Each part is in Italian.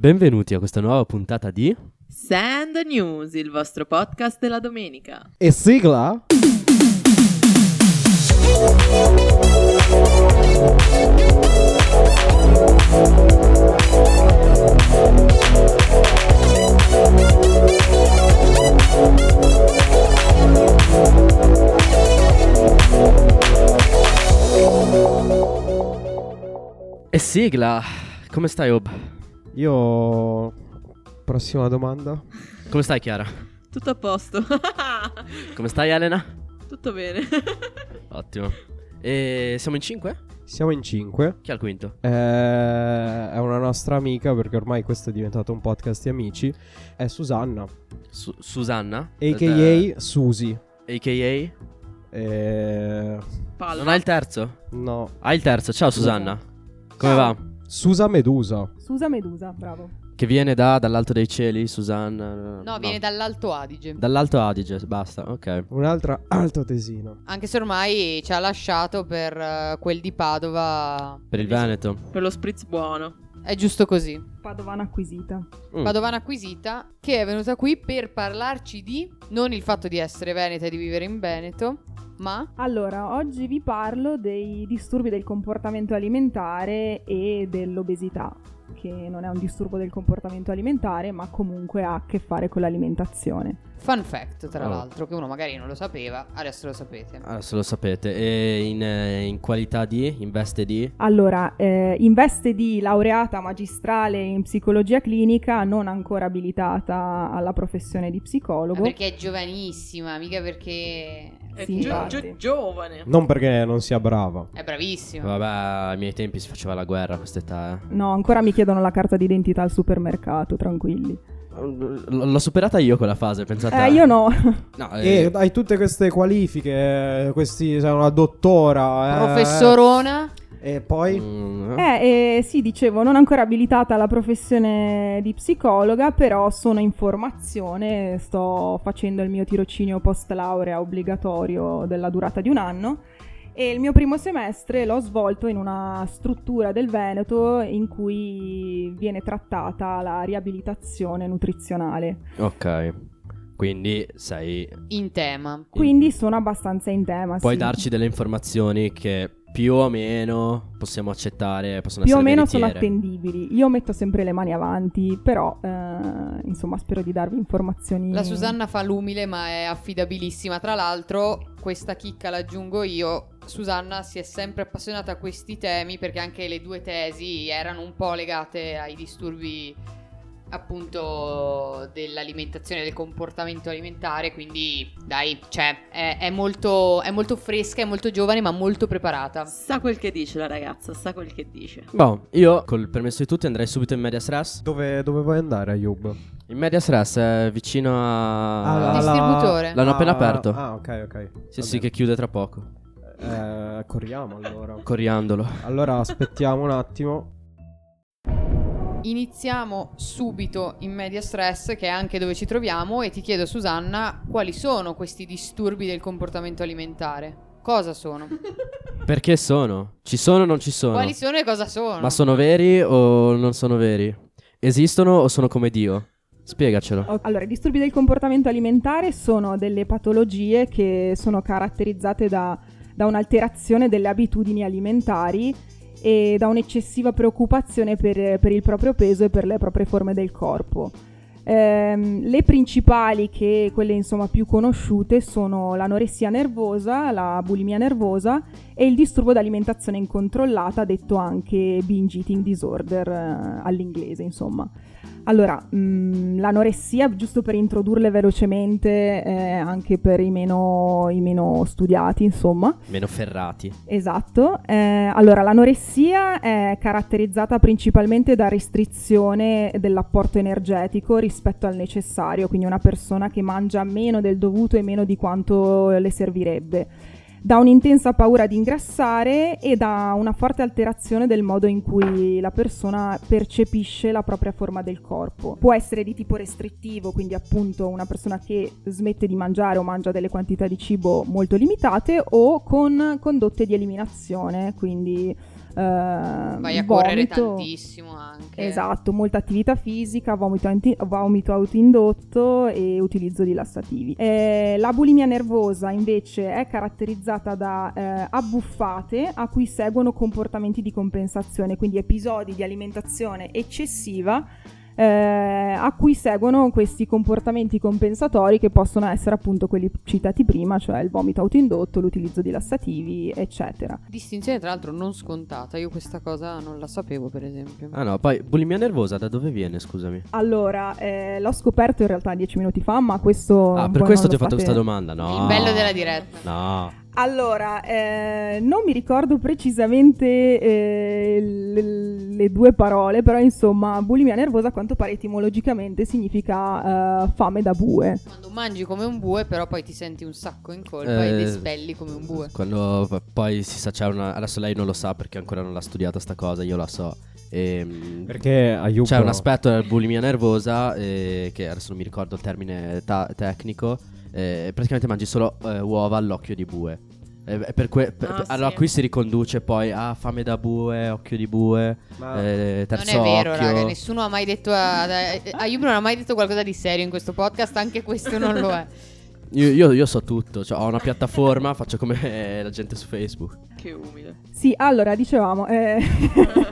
Benvenuti a questa nuova puntata di Sand News, il vostro podcast della domenica. E sigla? E sigla. Come stai, Ob? Io... Prossima domanda. Come stai, Chiara? Tutto a posto. Come stai, Elena? Tutto bene. Ottimo. E siamo in cinque? Siamo in cinque. Chi è il quinto? Eh, è una nostra amica perché ormai questo è diventato un podcast di amici. È Susanna, Su- Susanna? a.k.a. Susi. A.k.a. Eh, Palla. Non hai il terzo? no, Hai il terzo. Ciao, Susanna. Come Ciao. va? Susa Medusa. Susa Medusa, bravo. Che viene da dall'alto dei cieli, Susanna? No, viene dall'Alto Adige. Dall'alto Adige, basta, ok. Un'altra altoatesina. Anche se ormai ci ha lasciato per eh, quel di Padova. Per il Veneto. Per lo spritz buono. È giusto così. Padovana acquisita. Mm. Padovana acquisita che è venuta qui per parlarci di non il fatto di essere veneta e di vivere in Veneto, ma Allora, oggi vi parlo dei disturbi del comportamento alimentare e dell'obesità, che non è un disturbo del comportamento alimentare, ma comunque ha a che fare con l'alimentazione. Fun fact tra Oh. l'altro che uno magari non lo sapeva, adesso lo sapete. Adesso lo sapete. E in, eh, in qualità di? In veste di? Allora, eh, in veste di laureata magistrale in psicologia clinica, non ancora abilitata alla professione di Ma psicologo. perché è giovanissima, mica perché È Sì, gio- gio- giovane. Non perché non sia brava. è bravissima. Vabbè, ai miei tempi si faceva la guerra a quest'età, eh. No, ancora mi chiedono la carta d'identità al supermercato, tranquilli. L- L'ho superata io quella fase, pensate. Eh, io no. No, E eh, hai tutte queste qualifiche, questi, sei una dottora. eh, Professorona. E poi? mm, Eh, eh, sì, dicevo, non ancora abilitata alla professione di psicologa, però sono in formazione, sto facendo il mio tirocinio post laurea obbligatorio della durata di un anno e il mio primo semestre l'ho svolto in una struttura del Veneto in cui viene trattata la riabilitazione nutrizionale. Ok. Quindi sei. In tema. Quindi sono abbastanza in tema. Puoi sì. darci delle informazioni che più o meno possiamo accettare, possono più o essere meno sono veritiere. attendibili. Io metto sempre le mani avanti, però eh, insomma spero di darvi informazioni. La Susanna fa l'umile ma è affidabilissima. Tra l'altro, questa chicca l'aggiungo io. Susanna si è sempre appassionata a questi temi perché anche le due tesi erano un po' legate ai disturbi appunto dell'alimentazione, del comportamento alimentare, quindi dai, cioè è, è molto, è molto fresca, è molto giovane ma molto preparata. Sa quel che dice la ragazza, sa quel che dice. Boh, io col permesso di tutti andrei subito in Medias Res. Dove, dove vuoi andare, Ayub? In Medias Res è vicino a. Alla- Distributore. L'hanno appena Ah, aperto. Ah, ok, ok. Sì, Va sì, bene. che chiude tra poco. Eh, corriamo allora. Coriandolo. Allora aspettiamo un attimo. Iniziamo subito in media stress, che è anche dove ci troviamo, e ti chiedo, Susanna, quali sono questi disturbi del comportamento alimentare? Cosa sono? Perché sono? Ci sono o non ci sono? Quali sono e cosa sono? Ma sono veri o non sono veri? Esistono o sono come Dio? Spiegacelo. Allora, i disturbi del comportamento alimentare sono delle patologie che sono caratterizzate da, da un'alterazione delle abitudini alimentari e da un'eccessiva preoccupazione per, per il proprio peso e per le proprie forme del corpo. Ehm, le principali, che quelle insomma più conosciute, sono l'anoressia nervosa, la bulimia nervosa e il disturbo d'alimentazione incontrollata, detto anche binge eating disorder eh, all'inglese, insomma. Allora, mh, l'anoressia, giusto per introdurle velocemente, eh, anche per i meno, i meno studiati, insomma. Meno ferrati. Esatto. Eh, allora, l'anoressia è caratterizzata principalmente da restrizione dell'apporto energetico rispetto al necessario, quindi una persona che mangia meno del dovuto e meno di quanto le servirebbe. Da un'intensa paura di ingrassare e da una forte alterazione del modo in cui la persona percepisce la propria forma del corpo. Può essere di tipo restrittivo, quindi appunto una persona che smette di mangiare o mangia delle quantità di cibo molto limitate o con condotte di eliminazione, quindi Vai a correre vomito. tantissimo anche. Esatto, molta attività fisica, vomito, anti- vomito autoindotto e utilizzo di lassativi. Eh, la bulimia nervosa invece è caratterizzata da eh, abbuffate a cui seguono comportamenti di compensazione, quindi episodi di alimentazione eccessiva eh, a cui seguono questi comportamenti compensatori che possono essere appunto quelli citati prima, cioè il vomito autoindotto, l'utilizzo di lassativi, eccetera. Distinzione tra l'altro non scontata, io questa cosa non la sapevo per esempio. Ah no, poi bulimia nervosa da dove viene, scusami? Allora, eh, l'ho scoperto in realtà dieci minuti fa, ma questo... Ah, per questo ti ho fatto fate- questa domanda, no? Il bello della diretta. No. Allora, eh, non mi ricordo precisamente eh, le, le due parole, però insomma, bulimia nervosa a quanto pare etimologicamente significa eh, fame da bue. Quando mangi come un bue, però poi ti senti un sacco in colpa ed Eh, espelli come un bue. Quando poi si sa, c'è una. Adesso lei non lo sa perché ancora non l'ha studiata sta cosa, io la so. Ehm, Perché aiuto. C'è un aspetto della bulimia nervosa, eh, che adesso non mi ricordo il termine ta- tecnico. eh, praticamente mangi solo eh, uova all'occhio di bue. Eh, è per que- per- Ah, per- sì. Allora qui si riconduce poi a fame da bue, occhio di bue, Ma- eh, Non terzo è vero, occhio. raga, nessuno ha mai detto a, a, a Ayub non ha mai detto qualcosa di serio in questo podcast, anche questo non lo è. Io, io- io so tutto, cioè, ho una piattaforma, faccio come la gente su Facebook. Che umile. Sì, allora, dicevamo... eh,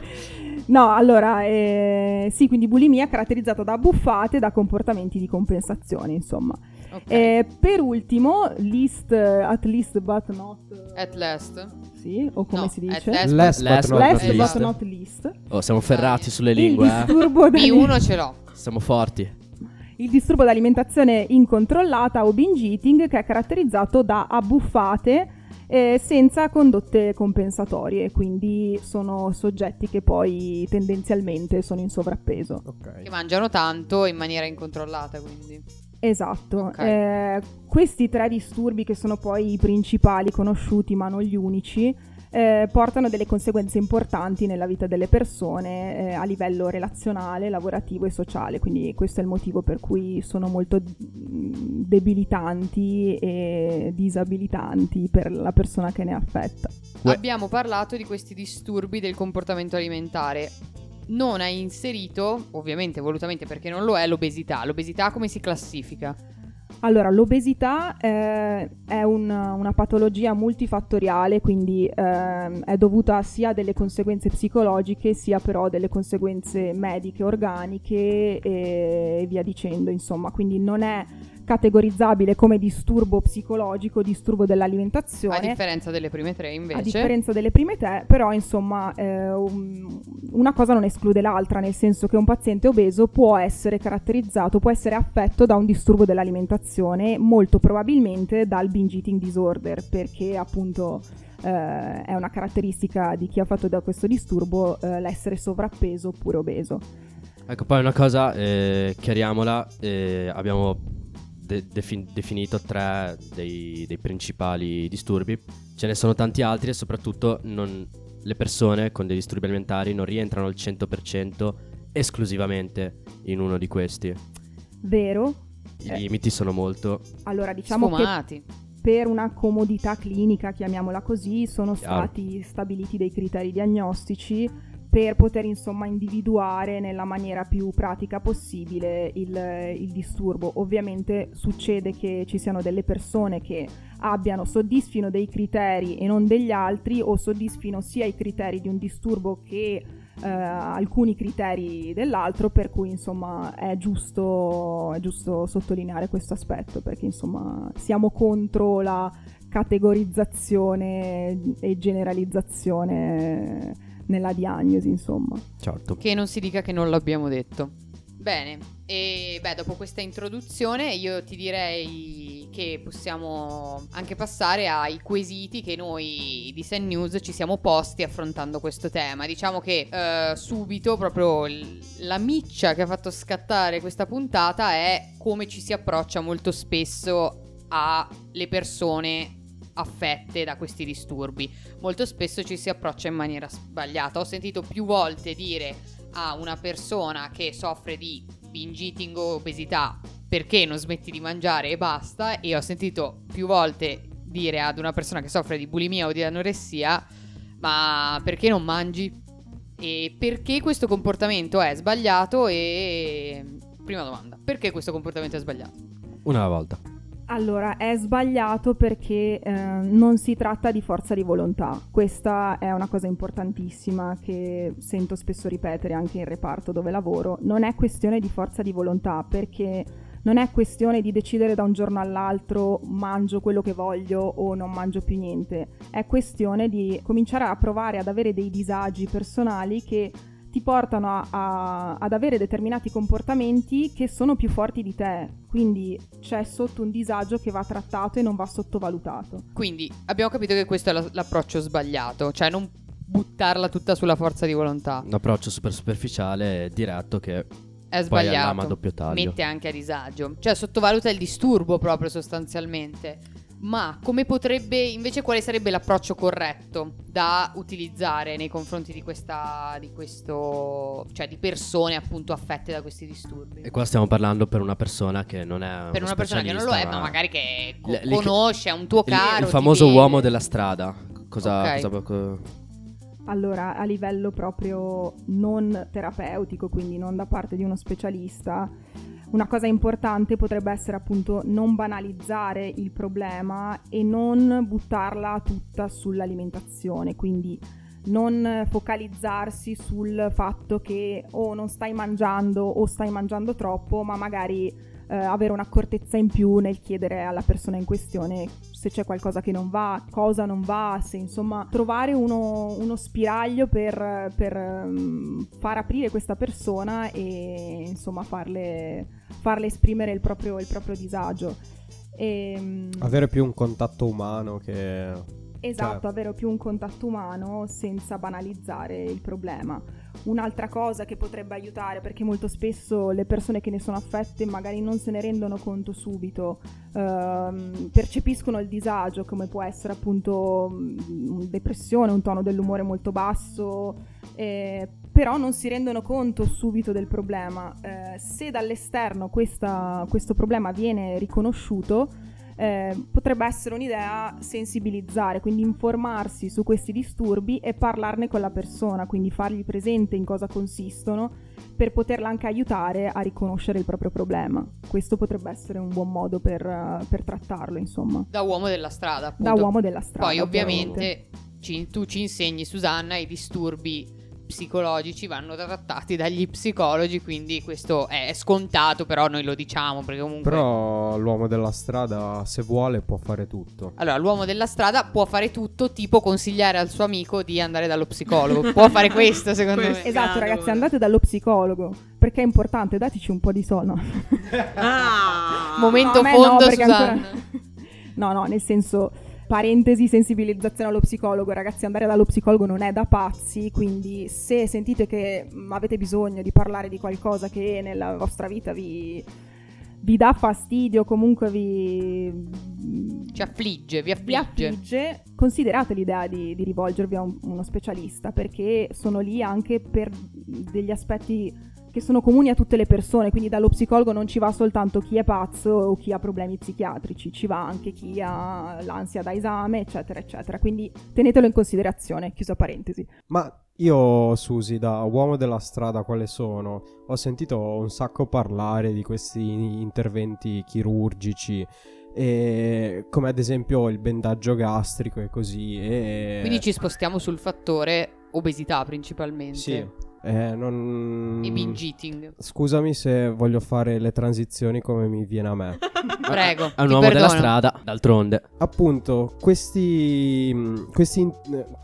no, allora, eh, sì, quindi bulimia caratterizzata da abbuffate, da comportamenti di compensazione, insomma. Ok. Eh, per ultimo, least, eh, at least but not... eh, At last. Sì, o come No, si at dice? last. Last Last but not Last least. but not least. Oh, siamo ferrati sulle Il lingue, eh. disturbo delle- B1 ce l'ho. Siamo forti. Il disturbo d'alimentazione incontrollata o binge eating che è caratterizzato da abbuffate eh, senza condotte compensatorie, quindi sono soggetti che poi tendenzialmente sono in sovrappeso. Ok. Che mangiano tanto in maniera incontrollata, quindi. Esatto, Ok. Eh, questi tre disturbi che sono poi i principali conosciuti ma non gli unici eh, portano delle conseguenze importanti nella vita delle persone eh, a livello relazionale, lavorativo e sociale, quindi questo è il motivo per cui sono molto mm, debilitanti e disabilitanti per la persona che ne è affetta. Abbiamo parlato di questi disturbi del comportamento alimentare. Non hai inserito, ovviamente volutamente perché non lo è, l'obesità. L'obesità come si classifica? Allora, l'obesità eh, è un- una patologia multifattoriale, quindi ehm, è dovuta sia a delle conseguenze psicologiche, sia però a delle conseguenze mediche, organiche e, e via dicendo, insomma, quindi non è categorizzabile come disturbo psicologico, disturbo A dell'alimentazione. differenza delle prime tre, invece. A differenza delle prime tre, però insomma eh, un- una cosa non esclude l'altra, nel senso che un paziente obeso può essere caratterizzato, può essere affetto da un disturbo dell'alimentazione, molto probabilmente dal binge eating disorder, perché appunto eh, è una caratteristica di chi ha fatto da questo disturbo eh, l'essere sovrappeso oppure obeso. Ecco, poi una cosa, eh, chiariamola, eh, abbiamo de- defin- definito tre dei, dei principali disturbi, ce ne sono tanti altri e soprattutto non- le persone con dei disturbi alimentari non rientrano al 100% esclusivamente in uno di questi. Vero? I Eh. limiti sono molto... Allora diciamo che Sfumati. per una comodità clinica, chiamiamola così, sono Chiaro. stati stabiliti dei criteri diagnostici per poter insomma individuare nella maniera più pratica possibile il, il disturbo. Ovviamente succede che ci siano delle persone che abbiano, soddisfino dei criteri e non degli altri o soddisfino sia i criteri di un disturbo che eh, alcuni criteri dell'altro, per cui insomma è giusto, è giusto sottolineare questo aspetto perché insomma siamo contro la categorizzazione e generalizzazione nella diagnosi, insomma. Certo. Che non si dica che non l'abbiamo detto. Bene, e beh, dopo questa introduzione io ti direi che possiamo anche passare ai quesiti che noi di Sen News ci siamo posti affrontando questo tema. Diciamo che eh, subito proprio l- la miccia che ha fatto scattare questa puntata è come ci si approccia molto spesso alle persone affette da questi disturbi. Molto spesso ci si approccia in maniera sbagliata. Ho sentito più volte dire a una persona che soffre di binge eating o obesità perché non smetti di mangiare e basta e ho sentito più volte dire ad una persona che soffre di bulimia o di anoressia Ma perché non mangi? E perché questo comportamento è sbagliato? E prima domanda, perché questo comportamento è sbagliato? Una volta. Allora, è sbagliato perché eh, non si tratta di forza di volontà. Questa è una cosa importantissima che sento spesso ripetere anche in reparto dove lavoro. Non è questione di forza di volontà perché non è questione di decidere da un giorno all'altro mangio quello che voglio o non mangio più niente. È questione di cominciare a provare ad avere dei disagi personali che ti portano a, a, ad avere determinati comportamenti che sono più forti di te. Quindi c'è sotto un disagio che va trattato e non va sottovalutato. Quindi abbiamo capito che questo è la- l'approccio sbagliato, cioè non buttarla tutta sulla forza di volontà. Un approccio super superficiale e diretto che È poi sbagliato. all'ama a doppio taglio. Mette anche a disagio. Cioè sottovaluta il disturbo proprio sostanzialmente. Ma come potrebbe, invece quale sarebbe l'approccio corretto da utilizzare nei confronti di questa, di questo, cioè di persone appunto affette da questi disturbi? E qua stiamo parlando per una persona che non è per una persona che non lo è, specialista, ma magari che co- li- conosce, è un tuo caro. il famoso uomo della strada. Cosa, Ok. cosa- co- Allora, a livello proprio non terapeutico, quindi non da parte di uno specialista, una cosa importante potrebbe essere appunto non banalizzare il problema e non buttarla tutta sull'alimentazione, quindi non focalizzarsi sul fatto che o non stai mangiando o stai mangiando troppo, ma magari eh, avere un'accortezza in più nel chiedere alla persona in questione se c'è qualcosa che non va, cosa non va, se insomma trovare uno, uno spiraglio per, per, ehm, far aprire questa persona e insomma farle, farle esprimere il proprio, il proprio disagio. E, Avere più un contatto umano che... Esatto, Cioè- avere più un contatto umano senza banalizzare il problema. Un'altra cosa che potrebbe aiutare, perché molto spesso le persone che ne sono affette magari non se ne rendono conto subito, ehm, percepiscono il disagio come può essere appunto mm, depressione, un tono dell'umore molto basso, eh, però non si rendono conto subito del problema. Eh, se dall'esterno questa- questo problema viene riconosciuto, eh, potrebbe essere un'idea sensibilizzare, quindi informarsi su questi disturbi e parlarne con la persona, quindi fargli presente in cosa consistono per poterla anche aiutare a riconoscere il proprio problema. Questo potrebbe essere un buon modo per, eh, per trattarlo, insomma, Da uomo della strada, appunto. da uomo della strada. Poi ovviamente. ovviamente ci- tu ci insegni, Susanna, i disturbi psicologici vanno trattati dagli psicologi, quindi questo è scontato, però noi lo diciamo perché comunque... Però l'uomo della strada, se vuole, può fare tutto. Allora, l'uomo della strada può fare tutto, tipo consigliare al suo amico di andare dallo psicologo. Può fare questo, secondo me. Questo. Esatto, Grado, ragazzi, andate dallo psicologo perché è importante, dateci un po' di soldi. no. Ah, Momento No, me no, fondo, perché Susanna. ancora- No, no, nel senso, parentesi, sensibilizzazione allo psicologo. Ragazzi, andare dallo psicologo non è da pazzi, quindi se sentite che mm, avete bisogno di parlare di qualcosa che nella vostra vita vi, vi dà fastidio, comunque vi, Ci affligge, vi vi affligge. affligge, considerate l'idea di, di rivolgervi a un- uno specialista perché sono lì anche per degli aspetti che sono comuni a tutte le persone, quindi dallo psicologo non ci va soltanto chi è pazzo o chi ha problemi psichiatrici, ci va anche chi ha l'ansia da esame, eccetera, eccetera. Quindi tenetelo in considerazione, chiusa parentesi. Ma io, Susi, da uomo della strada quale sono, ho sentito un sacco parlare di questi interventi chirurgici, e come ad esempio il bendaggio gastrico e così. E... Quindi ci spostiamo sul fattore obesità principalmente. Sì. Eh, non... E binge eating. Scusami se voglio fare le transizioni come mi viene a me. Prego. È un uomo della perdono. strada, d'altronde. Appunto, questi, mh, questi in-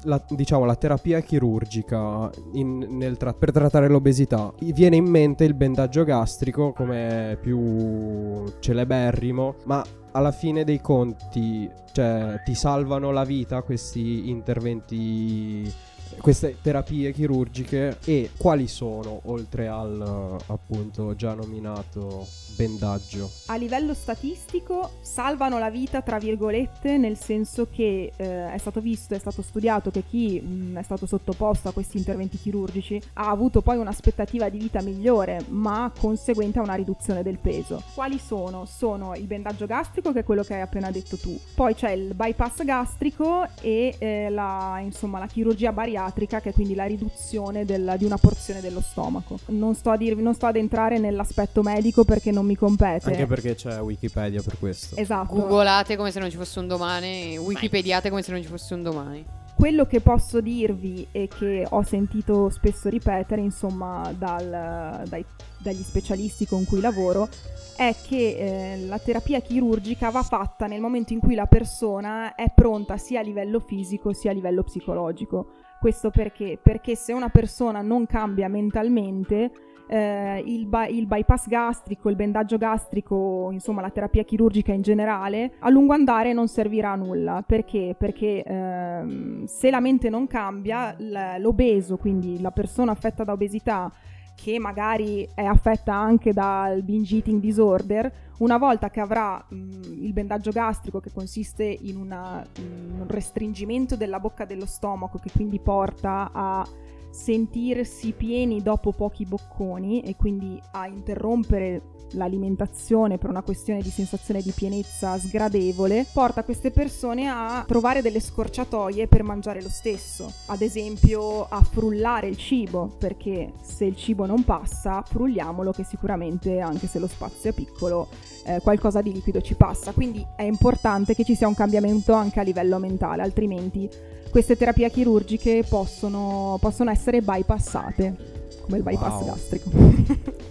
la, diciamo, la terapia chirurgica in- nel tra- per trattare l'obesità, viene in mente il bendaggio gastrico come più celeberrimo, ma alla fine dei conti, cioè, ti salvano la vita questi interventi queste terapie chirurgiche e quali sono oltre al appunto già nominato bendaggio? A livello statistico salvano la vita tra virgolette nel senso che eh, è stato visto, è stato studiato che chi mh, è stato sottoposto a questi interventi chirurgici ha avuto poi un'aspettativa di vita migliore ma conseguente a una riduzione del peso. Quali sono? Sono il bendaggio gastrico che è quello che hai appena detto tu, poi c'è il bypass gastrico e eh, la, insomma, la chirurgia bariatrica che è quindi la riduzione del, di una porzione dello stomaco. Non sto, a dirvi, non sto ad entrare nell'aspetto medico perché non mi compete. Anche perché c'è Wikipedia per questo. Esatto. Googolate come se non ci fosse un domani, wikipediate come se non ci fosse un domani. Quello che posso dirvi e che ho sentito spesso ripetere, insomma, dal, dai, dagli specialisti con cui lavoro, è che eh, la terapia chirurgica va fatta nel momento in cui la persona è pronta sia a livello fisico sia a livello psicologico. Questo perché? Perché se una persona non cambia mentalmente, eh, il, by- il, bypass gastrico, il bendaggio gastrico, insomma la terapia chirurgica in generale, a lungo andare non servirà a nulla. Perché? Perché ehm, se la mente non cambia, l- l'obeso, quindi la persona affetta da obesità, che magari è affetta anche dal binge eating disorder, una volta che avrà mh, il bendaggio gastrico che consiste in una, mh, un restringimento della bocca dello stomaco che quindi porta a sentirsi pieni dopo pochi bocconi e quindi a interrompere l'alimentazione per una questione di sensazione di pienezza sgradevole, porta queste persone a trovare delle scorciatoie per mangiare lo stesso, ad esempio a frullare il cibo, perché se il cibo non passa, frulliamolo che sicuramente anche se lo spazio è piccolo, eh, qualcosa di liquido ci passa, quindi è importante che ci sia un cambiamento anche a livello mentale, altrimenti queste terapie chirurgiche possono, possono essere bypassate, come il bypass Wow. gastrico.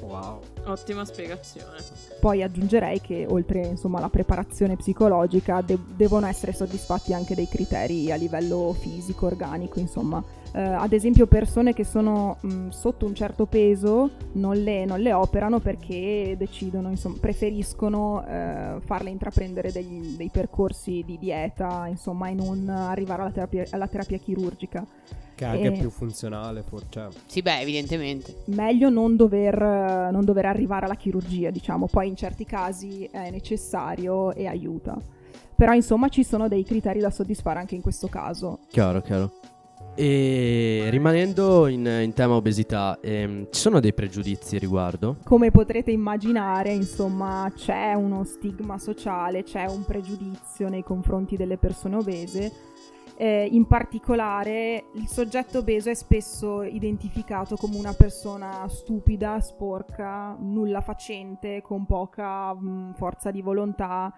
Wow. Ottima spiegazione. Poi aggiungerei che oltre insomma alla preparazione psicologica de- devono essere soddisfatti anche dei criteri a livello fisico, organico, insomma. Eh, ad esempio persone che sono mh, sotto un certo peso non le, non le operano perché decidono, insomma, preferiscono eh, farle intraprendere degli- dei percorsi di dieta, insomma, e non arrivare alla terapia, alla terapia chirurgica. Che è anche E- più funzionale, for- cioè, Sì, beh, evidentemente. meglio non dover, non dover arrivare alla chirurgia, diciamo, poi in certi casi è necessario e aiuta. Però insomma ci sono dei criteri da soddisfare anche in questo caso. Chiaro, chiaro. E rimanendo in, in tema obesità, ehm, ci sono dei pregiudizi riguardo? Come potrete immaginare, insomma, c'è uno stigma sociale, c'è un pregiudizio nei confronti delle persone obese. Eh, in particolare il soggetto obeso è spesso identificato come una persona stupida, sporca, nulla facente, con poca mh, forza di volontà,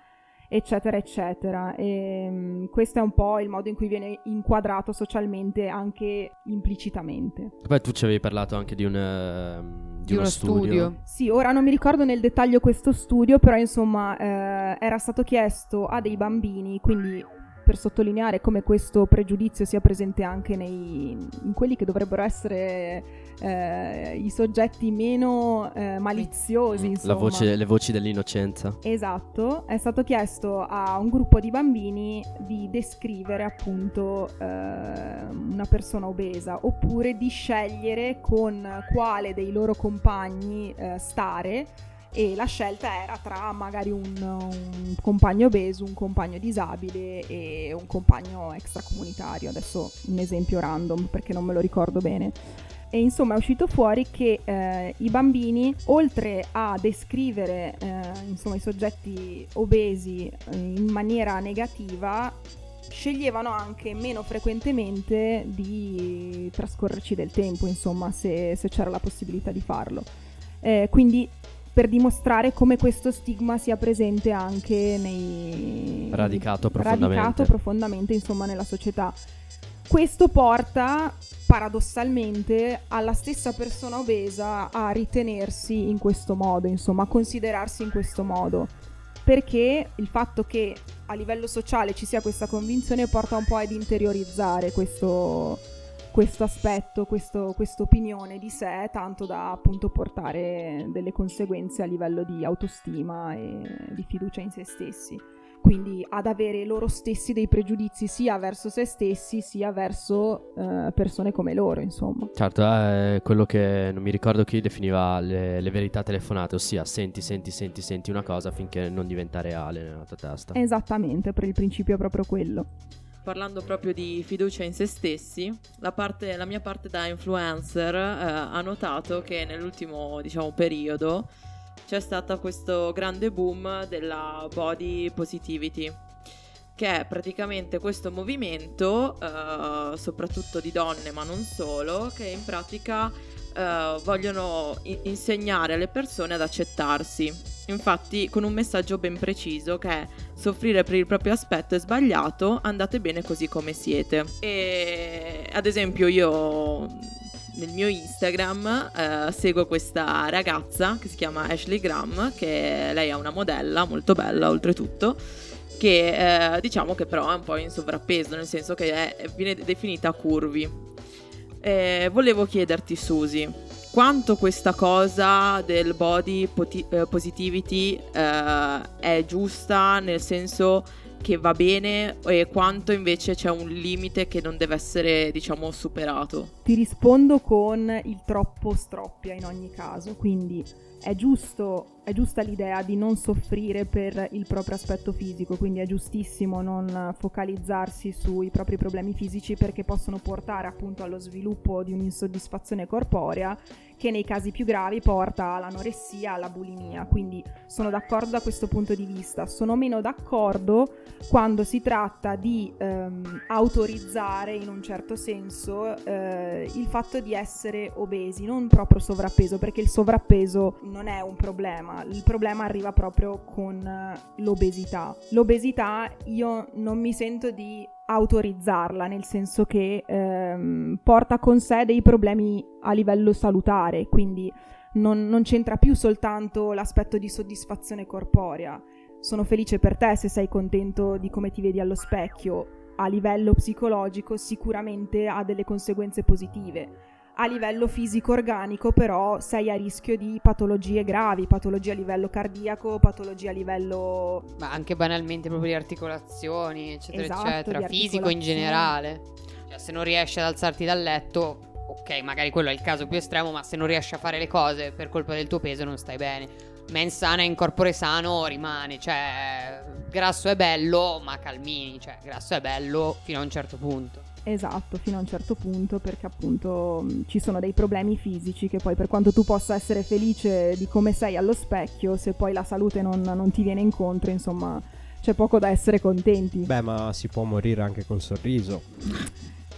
eccetera, eccetera. E, mh, questo è un po' il modo in cui viene inquadrato socialmente anche implicitamente. Poi tu ci avevi parlato anche di, un, ehm, di Di uno studio. Sì, ora non mi ricordo nel dettaglio questo studio, però insomma eh, era stato chiesto a dei bambini, quindi per sottolineare come questo pregiudizio sia presente anche nei, in quelli che dovrebbero essere eh, i soggetti meno eh, maliziosi. La Insomma. voce- le voci dell'innocenza. Esatto, è stato chiesto a un gruppo di bambini di descrivere appunto eh, una persona obesa oppure di scegliere con quale dei loro compagni eh, stare e la scelta era tra magari un, un compagno obeso, un compagno disabile e un compagno extracomunitario. Adesso un esempio random perché non me lo ricordo bene. E insomma è uscito fuori che eh, i bambini, oltre a descrivere eh, insomma, i soggetti obesi eh, in maniera negativa, sceglievano anche meno frequentemente di trascorrerci del tempo, insomma, se, se c'era la possibilità di farlo. Eh, quindi per dimostrare come questo stigma sia presente anche nei... Radicato profondamente. radicato profondamente, insomma, nella società. Questo porta paradossalmente alla stessa persona obesa a ritenersi in questo modo, insomma, a considerarsi in questo modo. Perché il fatto che a livello sociale ci sia questa convinzione porta un po' ad interiorizzare questo, questo aspetto, questa opinione di sé, tanto da appunto portare delle conseguenze a livello di autostima e di fiducia in se stessi. Quindi ad avere loro stessi dei pregiudizi sia verso se stessi sia verso eh, persone come loro, insomma. Certo, è quello che non mi ricordo chi definiva le, le verità telefonate, ossia senti, senti, senti, senti una cosa finché non diventa reale nella tua testa. Esattamente, per il principio è proprio quello. Parlando proprio di fiducia in se stessi, la, parte, la mia parte da influencer eh, ha notato che nell'ultimo diciamo, periodo c'è stato questo grande boom della body positivity che è praticamente questo movimento, eh, soprattutto di donne ma non solo, che in pratica eh, vogliono i- insegnare alle persone ad accettarsi. Infatti con un messaggio ben preciso che è soffrire per il proprio aspetto è sbagliato, andate bene così come siete. E ad esempio io nel mio Instagram eh, seguo questa ragazza che si chiama Ashley Graham, che lei è una modella molto bella oltretutto, che eh, diciamo che però è un po' in sovrappeso, nel senso che è, viene definita curvy. Eh, volevo chiederti Susi, quanto questa cosa del body poti- eh, positivity eh, è giusta nel senso che va bene e quanto invece c'è un limite che non deve essere, diciamo, superato. Ti rispondo con il troppo stroppia in ogni caso, quindi è giusto, è giusta l'idea di non soffrire per il proprio aspetto fisico, quindi è giustissimo non focalizzarsi sui propri problemi fisici perché possono portare appunto allo sviluppo di un'insoddisfazione corporea che nei casi più gravi porta all'anoressia, alla bulimia, quindi sono d'accordo da questo punto di vista. Sono meno d'accordo quando si tratta di ehm, autorizzare in un certo senso eh, il fatto di essere obesi, non proprio sovrappeso, perché il sovrappeso non è un problema, il problema arriva proprio con eh, l'obesità. L'obesità io non mi sento di autorizzarla, nel senso che ehm, porta con sé dei problemi a livello salutare, quindi non, non c'entra più soltanto l'aspetto di soddisfazione corporea. Sono felice per te se sei contento di come ti vedi allo specchio. A livello psicologico sicuramente ha delle conseguenze positive a livello fisico-organico però sei a rischio di patologie gravi, patologie a livello cardiaco, patologie a livello... Ma anche banalmente proprio di articolazioni, eccetera, Esatto, eccetera. Fisico in generale. Cioè, se non riesci ad alzarti dal letto, ok, magari quello è il caso più estremo, ma se non riesci a fare le cose per colpa del tuo peso non stai bene. Mens sana in corpore sano rimane, cioè grasso è bello, ma calmini, cioè grasso è bello fino a un certo punto. Esatto, fino a un certo punto perché appunto mh, ci sono dei problemi fisici che poi per quanto tu possa essere felice di come sei allo specchio, se poi la salute non, non ti viene incontro, insomma c'è poco da essere contenti. Beh, ma si può morire anche col sorriso.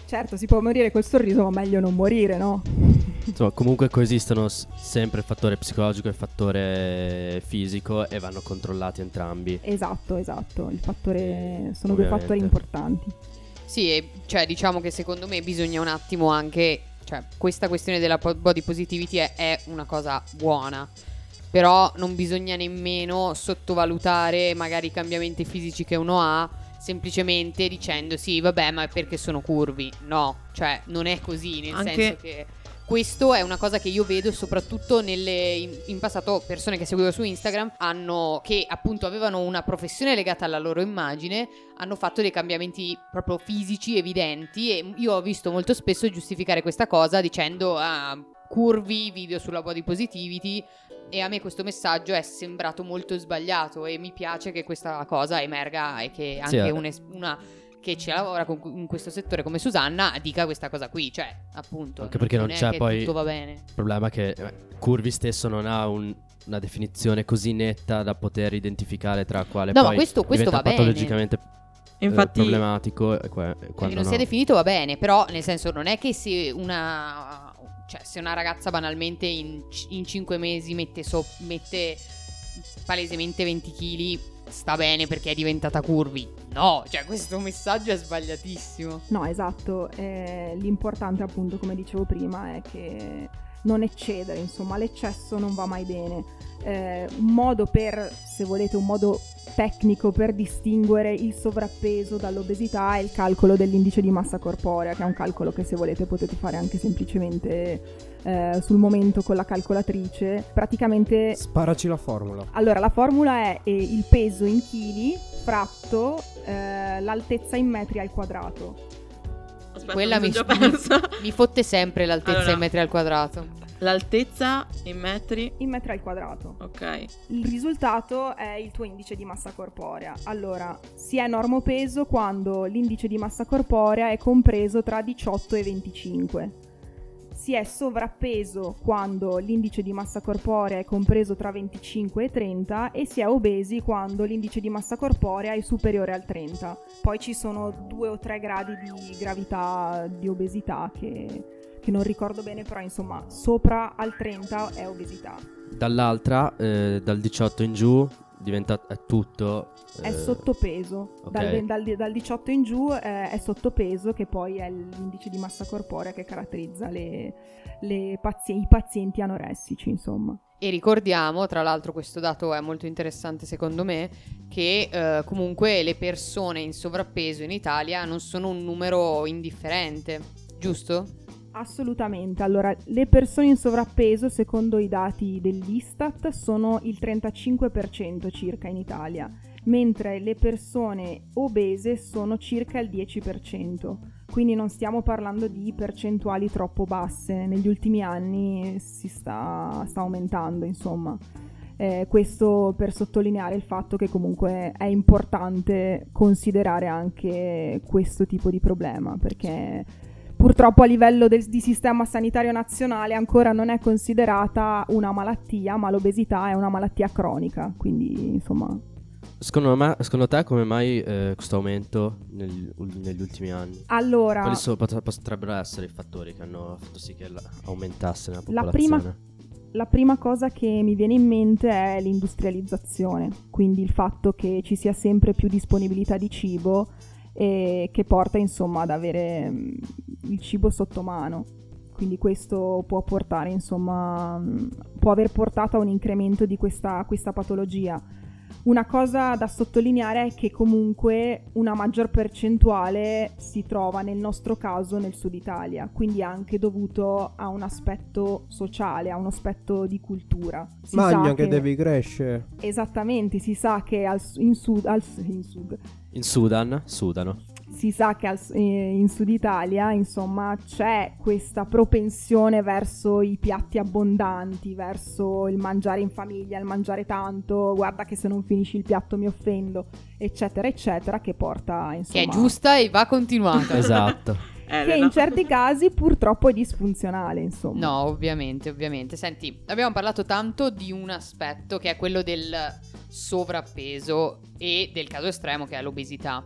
Certo, si può morire col sorriso, ma meglio non morire, no? Insomma, comunque coesistono s- sempre il fattore psicologico e il fattore fisico e vanno controllati entrambi. Esatto, esatto, il fattore sono due Ovviamente. fattori importanti. Sì, e, cioè diciamo che secondo me bisogna un attimo anche, cioè questa questione della body positivity è, è una cosa buona, però non bisogna nemmeno sottovalutare magari i cambiamenti fisici che uno ha semplicemente dicendo sì vabbè ma è perché sono curvi, no, cioè non è così, nel Anche- senso che questo è una cosa che io vedo soprattutto nelle, in, in passato persone che seguivo su Instagram hanno, che appunto avevano una professione legata alla loro immagine, hanno fatto dei cambiamenti proprio fisici evidenti e io ho visto molto spesso giustificare questa cosa dicendo ah, curvi, video sulla body positivity e a me questo messaggio è sembrato molto sbagliato e mi piace che questa cosa emerga e che Sì, anche eh. es- una che ci lavora con- in questo settore come Susanna dica questa cosa qui, cioè appunto Anche perché non è c'è poi- tutto va bene. Il problema è che eh, Curvi stesso non ha un- una definizione così netta da poter identificare tra quale No, ma poi questo- questo diventa va bene. patologicamente eh, Infatti, problematico e que- Cioè, quando che non no. sia definito va bene, però nel senso non è che se una cioè se una ragazza banalmente in, in 5 mesi mette, so- mette palesemente 20 kg sta bene perché è diventata curvi. No, cioè questo messaggio è sbagliatissimo. No, esatto, eh, l'importante appunto come dicevo prima è che non eccedere, insomma l'eccesso non va mai bene. Eh, un modo per, se volete, un modo tecnico per distinguere il sovrappeso dall'obesità è il calcolo dell'indice di massa corporea, che è un calcolo che se volete potete fare anche semplicemente eh, sul momento con la calcolatrice. Praticamente Sparaci la formula. allora, la formula è eh, il peso in chili fratto eh, l'altezza in metri al quadrato. Aspetta, Quella mi mi, fotte sempre l'altezza Allora. in metri al quadrato. L'altezza in metri. In metri al quadrato. Ok. Il risultato è il tuo indice di massa corporea. Allora, si è normopeso quando l'indice di massa corporea è compreso tra 18 e 25. Si è sovrappeso quando l'indice di massa corporea è compreso tra 25 e 30 e si è obesi quando l'indice di massa corporea è superiore al 30. Poi ci sono due o tre gradi di gravità di obesità che, che non ricordo bene, però insomma sopra al 30 è obesità. Dall'altra, eh, dal 18 in giù, diventa è tutto... È eh, sottopeso. ok. Dal, dal- dal 18 in giù eh, è sottopeso, che poi è l'indice di massa corporea che caratterizza le- le pazi- i pazienti anoressici, insomma. E ricordiamo, tra l'altro questo dato è molto interessante secondo me, che eh, comunque le persone in sovrappeso in Italia non sono un numero indifferente, giusto? Assolutamente. Allora, le persone in sovrappeso, secondo i dati dell'Istat, sono il 35% circa in Italia, mentre le persone obese sono circa il 10%. Quindi non stiamo parlando di percentuali troppo basse. Negli ultimi anni si sta, sta aumentando, insomma. Eh, questo per sottolineare il fatto che comunque è importante considerare anche questo tipo di problema, perché purtroppo a livello del- di sistema sanitario nazionale ancora non è considerata una malattia, ma l'obesità è una malattia cronica, quindi insomma Secondo, me, secondo te come mai eh, questo aumento negli, negli ultimi anni? allora Quali so- pot- potrebbero essere i fattori che hanno fatto sì che la- aumentasse La popolazione? prima- la prima cosa che mi viene in mente è l'industrializzazione, quindi il fatto che ci sia sempre più disponibilità di cibo e che porta insomma ad avere mm, il cibo sotto mano. Quindi questo può portare insomma mm, può aver portato a un incremento di questa, questa patologia. Una cosa da sottolineare è che comunque una maggior percentuale si trova nel nostro caso nel sud Italia, quindi anche dovuto a un aspetto sociale, a un aspetto di cultura. Si Magna che devi crescere. Esattamente, si sa che al, in, sud, al in sud In Sudan, sudano. si sa che al eh, in Sud Italia, insomma, c'è questa propensione verso i piatti abbondanti, verso il mangiare in famiglia, il mangiare tanto, guarda che se non finisci il piatto mi offendo, eccetera, eccetera, che porta, insomma... Che è giusta e va continuata. esatto. Che Elena. in certi casi purtroppo è disfunzionale, insomma. No, ovviamente, ovviamente. Senti, abbiamo parlato tanto di un aspetto che è quello del sovrappeso e del caso estremo che è l'obesità.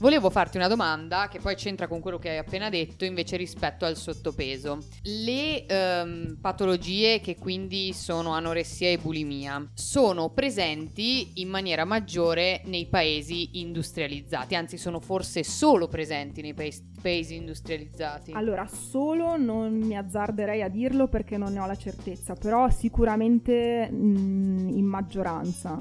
Volevo farti una domanda che poi c'entra con quello che hai appena detto invece rispetto al sottopeso. Le ehm, patologie che quindi sono anoressia e bulimia sono presenti in maniera maggiore nei paesi industrializzati, anzi sono forse solo presenti nei paesi, paesi industrializzati. Allora, solo non mi azzarderei a dirlo perché non ne ho la certezza, però sicuramente mm, in maggioranza.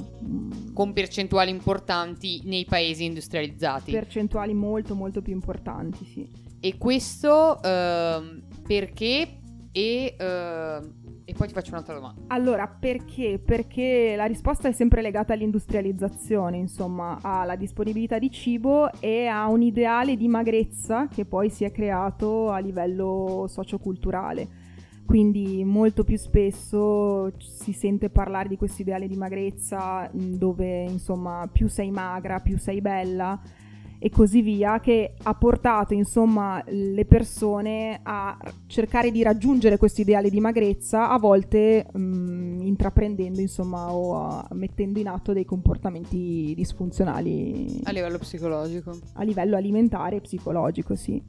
con percentuali importanti nei paesi industrializzati. Percentuali molto molto più importanti, sì. E questo ehm, perché? E, ehm, e poi ti faccio un'altra domanda. Allora, perché? Perché la risposta è sempre legata all'industrializzazione, insomma, alla disponibilità di cibo e a un ideale di magrezza che poi si è creato a livello socioculturale. Quindi molto più spesso si sente parlare di questo ideale di magrezza dove insomma più sei magra, più sei bella e così via, che ha portato insomma le persone a cercare di raggiungere questo ideale di magrezza, a volte mh, intraprendendo insomma o a- mettendo in atto dei comportamenti disfunzionali A livello psicologico. a livello alimentare e psicologico, sì.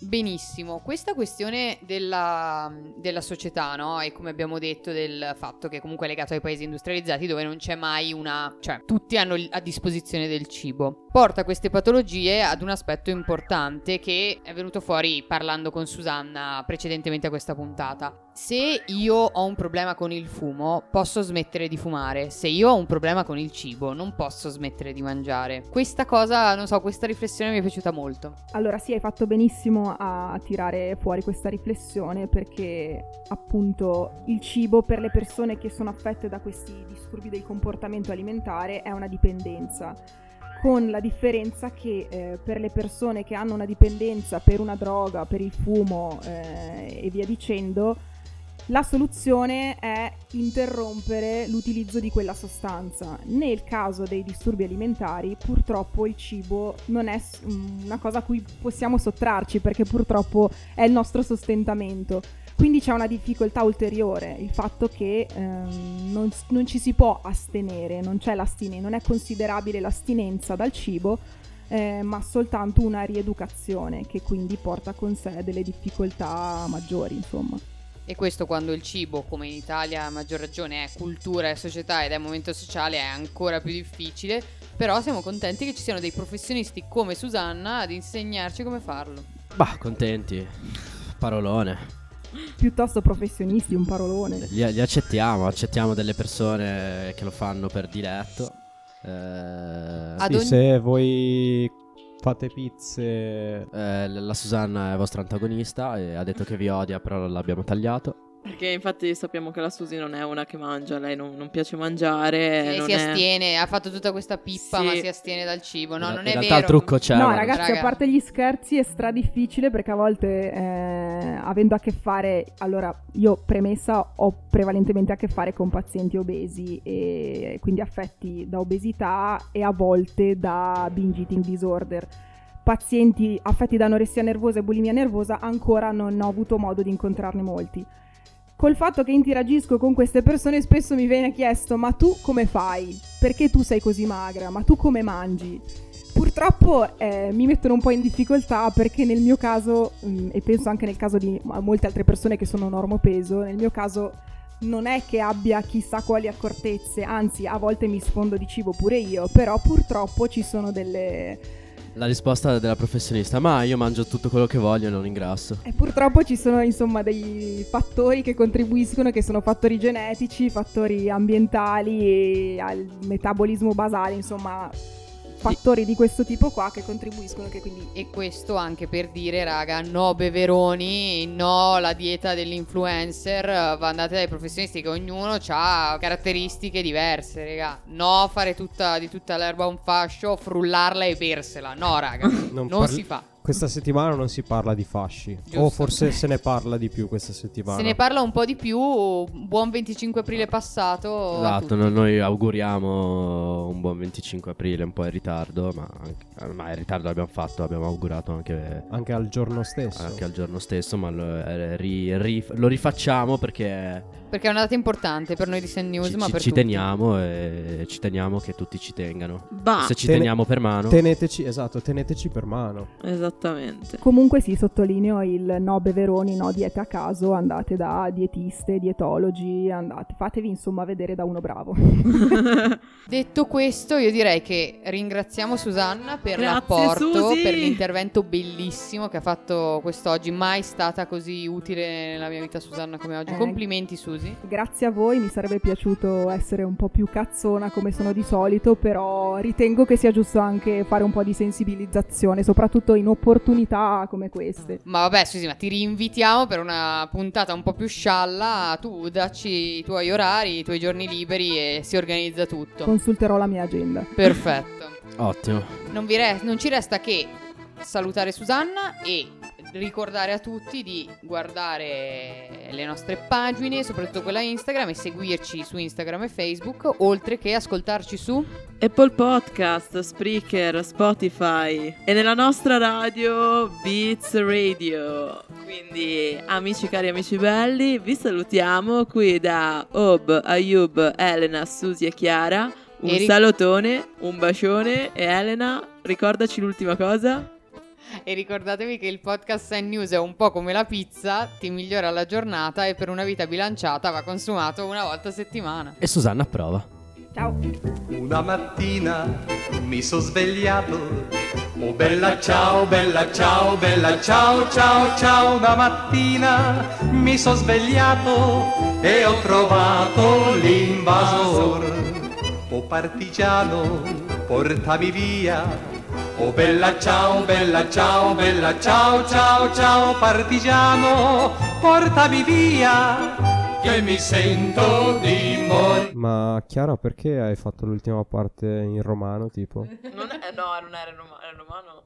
Benissimo, questa questione della, della società, no? E come abbiamo detto del fatto che comunque è legato ai paesi industrializzati dove non c'è mai una... cioè tutti hanno a disposizione del cibo, porta queste patologie ad un aspetto importante che è venuto fuori parlando con Susanna precedentemente a questa puntata. Se io ho un problema con il fumo, posso smettere di fumare. Se io ho un problema con il cibo, non posso smettere di mangiare. Questa cosa, non so, questa riflessione mi è piaciuta molto. Allora sì, hai fatto benissimo a tirare fuori questa riflessione perché appunto il cibo per le persone che sono affette da questi disturbi del comportamento alimentare è una dipendenza. con la differenza che eh, per le persone che hanno una dipendenza per una droga, per il fumo eh, e via dicendo, la soluzione è interrompere l'utilizzo di quella sostanza. Nel caso dei disturbi alimentari, purtroppo il cibo non è una cosa a cui possiamo sottrarci perché purtroppo è il nostro sostentamento. Quindi c'è una difficoltà ulteriore, il fatto che ehm, non, non, ci si può astenere, non, non è considerabile l'astinenza dal cibo, eh, ma soltanto una rieducazione che quindi porta con sé delle difficoltà maggiori, insomma. E questo quando il cibo, come in Italia a maggior ragione, è cultura e società ed è momento sociale, è ancora più difficile. Però siamo contenti che ci siano dei professionisti come Susanna ad insegnarci come farlo. Bah, contenti. Parolone. Piuttosto professionisti, un parolone. Li, li accettiamo, accettiamo delle persone che lo fanno per diletto. Eh, sì, ogni... se voi fate pizze. Eh, la Susanna è vostra antagonista e ha detto che vi odia, però l'abbiamo tagliato. Perché infatti sappiamo che la Susi non è una che mangia, lei non, non piace mangiare. Sì, si è... astiene, ha fatto tutta questa pippa, sì. ma si astiene dal cibo. No, in, non in è realtà vero. il trucco c'è. No, ragazzi, Raga. a parte gli scherzi, è stra difficile perché a volte, eh, avendo a che fare. Allora, io premessa ho prevalentemente a che fare con pazienti obesi e quindi affetti da obesità e a volte da binge eating disorder pazienti affetti da anoressia nervosa e bulimia nervosa ancora non ho avuto modo di incontrarne molti col fatto che interagisco con queste persone spesso mi viene chiesto ma tu come fai? Perché tu sei così magra? Ma tu come mangi? Purtroppo eh, mi mettono un po' in difficoltà perché nel mio caso, mh, mm, e penso anche nel caso di molte altre persone che sono normopeso, nel mio caso non è che abbia chissà quali accortezze, anzi a volte mi sfondo di cibo pure io, però purtroppo ci sono delle la risposta della professionista, ma io mangio tutto quello che voglio e non ingrasso. E purtroppo ci sono insomma dei fattori che contribuiscono, che sono fattori genetici, fattori ambientali e al metabolismo basale, insomma fattori di questo tipo qua che contribuiscono che quindi... E questo anche per dire raga no beveroni, no la dieta dell'influencer, andate dai professionisti che ognuno ha caratteristiche diverse raga, no fare tutta, di tutta l'erba un fascio, frullarla e bersela, no raga, non, non parli- si fa. Questa settimana non si parla di fasci. Giusto. O forse se ne parla di più questa settimana. Se ne parla un po' di più. Buon 25 aprile passato. Esatto, noi auguriamo un buon 25 aprile, un po' in ritardo, ma, anche, ma in ritardo l'abbiamo fatto, abbiamo augurato anche... Anche al giorno stesso. Anche al giorno stesso, ma lo, eh, ri, ri, lo rifacciamo perché... Perché è una data importante per noi di Send News, ci, ma ci, per ci tutti. teniamo e ci teniamo che tutti ci tengano. Bah. Se ci Tene- teniamo per mano. Teneteci, esatto, teneteci per mano. Esattamente. Comunque sì, sottolineo il no beveroni, no diete a caso, andate da dietiste, dietologi, andate, fatevi insomma vedere da uno bravo. Detto questo, io direi che ringraziamo Susanna per Grazie, l'apporto, Susi. per l'intervento bellissimo che ha fatto quest'oggi. Mai stata così utile nella mia vita Susanna come oggi. Eh. Complimenti Susi. Grazie a voi, mi sarebbe piaciuto essere un po' più cazzona come sono di solito, però ritengo che sia giusto anche fare un po' di sensibilizzazione, soprattutto in opportunità come queste. Ma vabbè Susi, ma ti rinvitiamo per una puntata un po' più scialla. Tu dacci i tuoi orari, i tuoi giorni liberi e si organizza tutto. Consulterò la mia agenda. Perfetto. Ottimo. Non, vi re- non ci resta che salutare Susanna e ricordare a tutti di guardare le nostre pagine, soprattutto quella Instagram, e seguirci su Instagram e Facebook, oltre che ascoltarci su Apple Podcast, Spreaker, Spotify e nella nostra radio Beats Radio. Quindi, amici cari amici belli, vi salutiamo qui da Ob, Ayub, Elena, Susi e Chiara. Un E ri- salutone, un bacione e Elena, ricordaci l'ultima cosa. E ricordatevi che il podcast Send News è un po' come la pizza, ti migliora la giornata e per una vita bilanciata va consumato una volta a settimana. E Susanna approva. Ciao! Una mattina mi sono svegliato. Oh bella ciao, bella ciao, bella ciao, ciao, ciao. Una mattina mi sono svegliato e ho trovato l'invasor. Oh partigiano, portami via. Oh bella ciao, bella ciao, bella ciao, ciao, ciao. Partigiano, portami via. Che mi sento di morire. Ma Chiara, perché hai fatto l'ultima parte in romano, tipo? Non è, no, non era romano. Era romano.